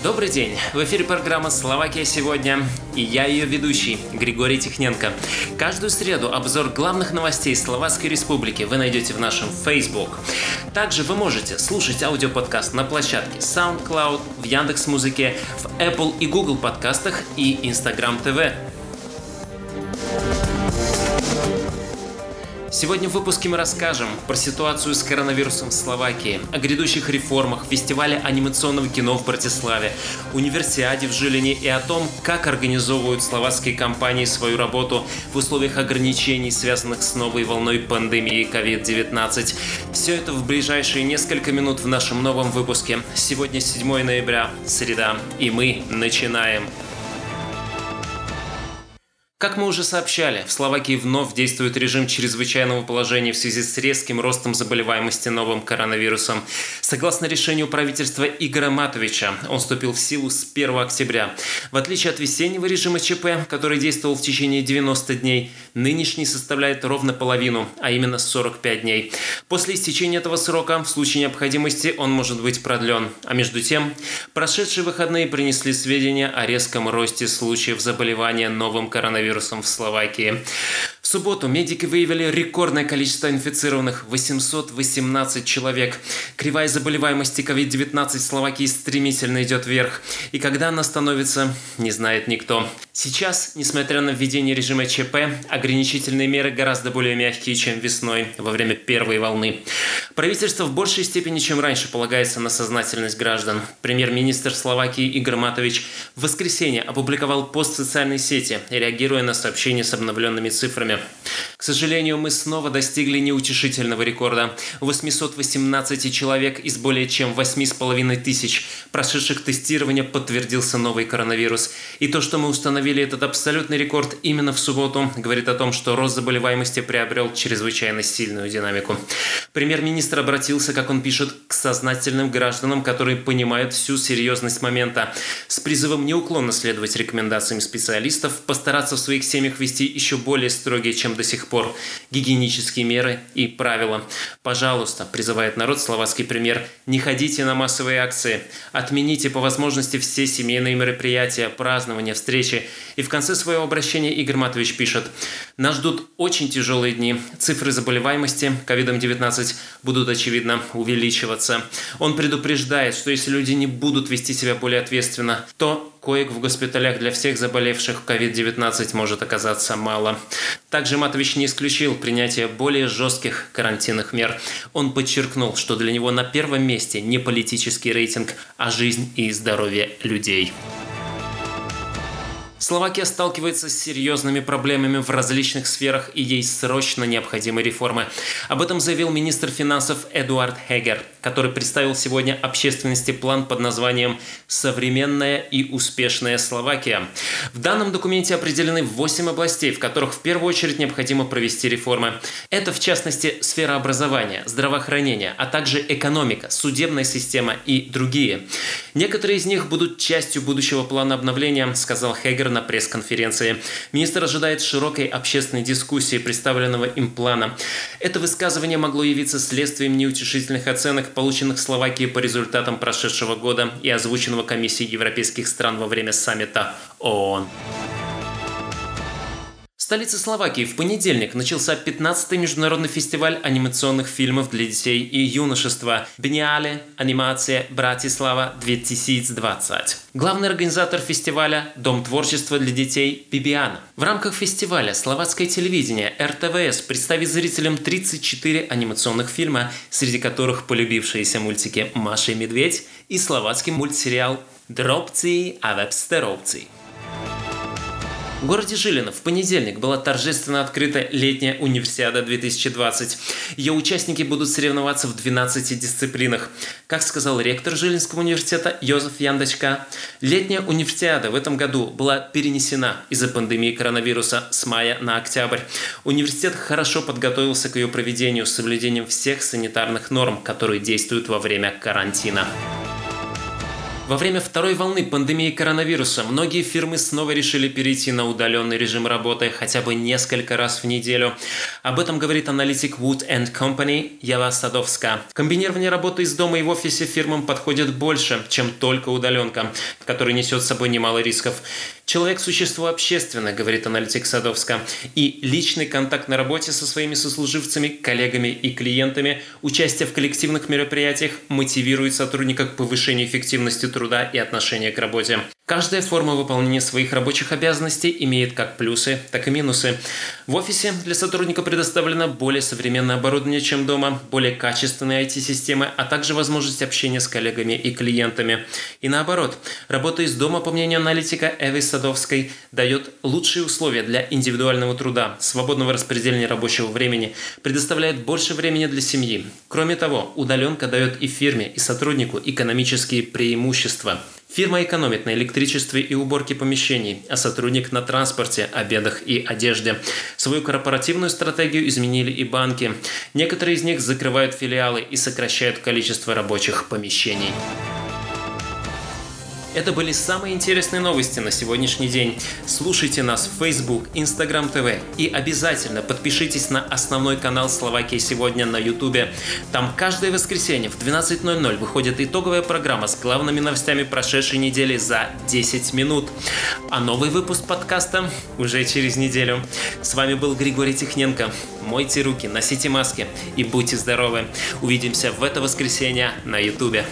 Добрый день! В эфире программа «Словакия сегодня» и я ее ведущий, Григорий Тихненко. Каждую среду обзор главных новостей Словацкой Республики вы найдете в нашем Facebook. Также вы можете слушать аудиоподкаст на площадке SoundCloud, в Яндекс.Музыке, в Apple и Google подкастах и Instagram TV. Сегодня в выпуске мы расскажем про ситуацию с коронавирусом в Словакии, о грядущих реформах, фестивале анимационного кино в Братиславе, универсиаде в Жилине и о том, как организовывают словацкие компании свою работу в условиях ограничений, связанных с новой волной пандемии COVID-19. Все это в ближайшие несколько минут в нашем новом выпуске. Сегодня 7 ноября, среда, и мы начинаем. Как мы уже сообщали, в Словакии вновь действует режим чрезвычайного положения в связи с резким ростом заболеваемости новым коронавирусом. Согласно решению правительства Игоря Матовича, он вступил в силу с 1 октября. В отличие от весеннего режима ЧП, который действовал в течение 90 дней, нынешний составляет ровно половину, а именно 45 дней. После истечения этого срока, в случае необходимости, он может быть продлен. А между тем, прошедшие выходные принесли сведения о резком росте случаев заболевания новым коронавирусом коронавирусом в Словакии. В субботу медики выявили рекордное количество инфицированных – 818 человек. Кривая заболеваемости COVID-19 в Словакии стремительно идет вверх. И когда она становится, не знает никто. Сейчас, несмотря на введение режима ЧП, ограничительные меры гораздо более мягкие, чем весной, во время первой волны. Правительство в большей степени, чем раньше, полагается на сознательность граждан. Премьер-министр Словакии Игорь Матович в воскресенье опубликовал пост в социальной сети, реагируя на сообщение с обновленными цифрами. К сожалению, мы снова достигли неутешительного рекорда. 818 человек из более чем 8,5 тысяч прошедших тестирование подтвердился новый коронавирус. И то, что мы установили этот абсолютный рекорд именно в субботу, говорит о том, что рост заболеваемости приобрел чрезвычайно сильную динамику. Премьер-министр обратился, как он пишет, к сознательным гражданам, которые понимают всю серьезность момента, с призывом неуклонно следовать рекомендациям специалистов, постараться в своих семьях вести еще более строгие, чем до сих пор, гигиенические меры и правила. Пожалуйста, призывает народ словацкий премьер, не ходите на массовые акции, отмените по возможности все семейные мероприятия, празднования, встречи. И в конце своего обращения Игорь Матович пишет, нас ждут очень тяжелые дни. Цифры заболеваемости COVID-19 будут, очевидно, увеличиваться. Он предупреждает, что если люди не будут вести себя более ответственно, то коек в госпиталях для всех заболевших COVID-19 может оказаться мало. Также Матович не исключил принятие более жестких карантинных мер. Он подчеркнул, что для него на первом месте не политический рейтинг, а жизнь и здоровье людей. Словакия сталкивается с серьезными проблемами в различных сферах и ей срочно необходимы реформы. Об этом заявил министр финансов Эдуард Хегер, который представил сегодня общественности план под названием «Современная и успешная Словакия». В данном документе определены 8 областей, в которых в первую очередь необходимо провести реформы. Это, в частности, сфера образования, здравоохранения, а также экономика, судебная система и другие. Некоторые из них будут частью будущего плана обновления, сказал Хегер на пресс-конференции. Министр ожидает широкой общественной дискуссии представленного им плана. Это высказывание могло явиться следствием неутешительных оценок, полученных Словакией по результатам прошедшего года и озвученного комиссией европейских стран во время саммита ООН столице Словакии в понедельник начался 15-й международный фестиваль анимационных фильмов для детей и юношества «Бниале. Анимация Братислава 2020». Главный организатор фестиваля – Дом творчества для детей «Бибиана». В рамках фестиваля словацкое телевидение РТВС представит зрителям 34 анимационных фильма, среди которых полюбившиеся мультики «Маша и медведь» и словацкий мультсериал «Дробцы а вебстеровцы». В городе Жилино в понедельник была торжественно открыта летняя универсиада 2020. Ее участники будут соревноваться в 12 дисциплинах. Как сказал ректор Жилинского университета Йозеф Яндочка, летняя универсиада в этом году была перенесена из-за пандемии коронавируса с мая на октябрь. Университет хорошо подготовился к ее проведению с соблюдением всех санитарных норм, которые действуют во время карантина. Во время второй волны пандемии коронавируса многие фирмы снова решили перейти на удаленный режим работы хотя бы несколько раз в неделю. Об этом говорит аналитик Wood Company Ева Садовска. Комбинирование работы из дома и в офисе фирмам подходит больше, чем только удаленка, который несет с собой немало рисков. Человек – существо общественное, говорит аналитик Садовска, и личный контакт на работе со своими сослуживцами, коллегами и клиентами, участие в коллективных мероприятиях мотивирует сотрудника к повышению эффективности труда и отношения к работе. Каждая форма выполнения своих рабочих обязанностей имеет как плюсы, так и минусы. В офисе для сотрудника предоставлено более современное оборудование, чем дома, более качественные IT-системы, а также возможность общения с коллегами и клиентами. И наоборот, работа из дома, по мнению аналитика Эвы Садовской, дает лучшие условия для индивидуального труда, свободного распределения рабочего времени, предоставляет больше времени для семьи. Кроме того, удаленка дает и фирме, и сотруднику экономические преимущества – Фирма экономит на электричестве и уборке помещений, а сотрудник на транспорте, обедах и одежде. Свою корпоративную стратегию изменили и банки. Некоторые из них закрывают филиалы и сокращают количество рабочих помещений. Это были самые интересные новости на сегодняшний день. Слушайте нас в Facebook, Instagram TV и обязательно подпишитесь на основной канал Словакии сегодня на YouTube. Там каждое воскресенье в 12.00 выходит итоговая программа с главными новостями прошедшей недели за 10 минут. А новый выпуск подкаста уже через неделю. С вами был Григорий Техненко. Мойте руки, носите маски и будьте здоровы. Увидимся в это воскресенье на YouTube.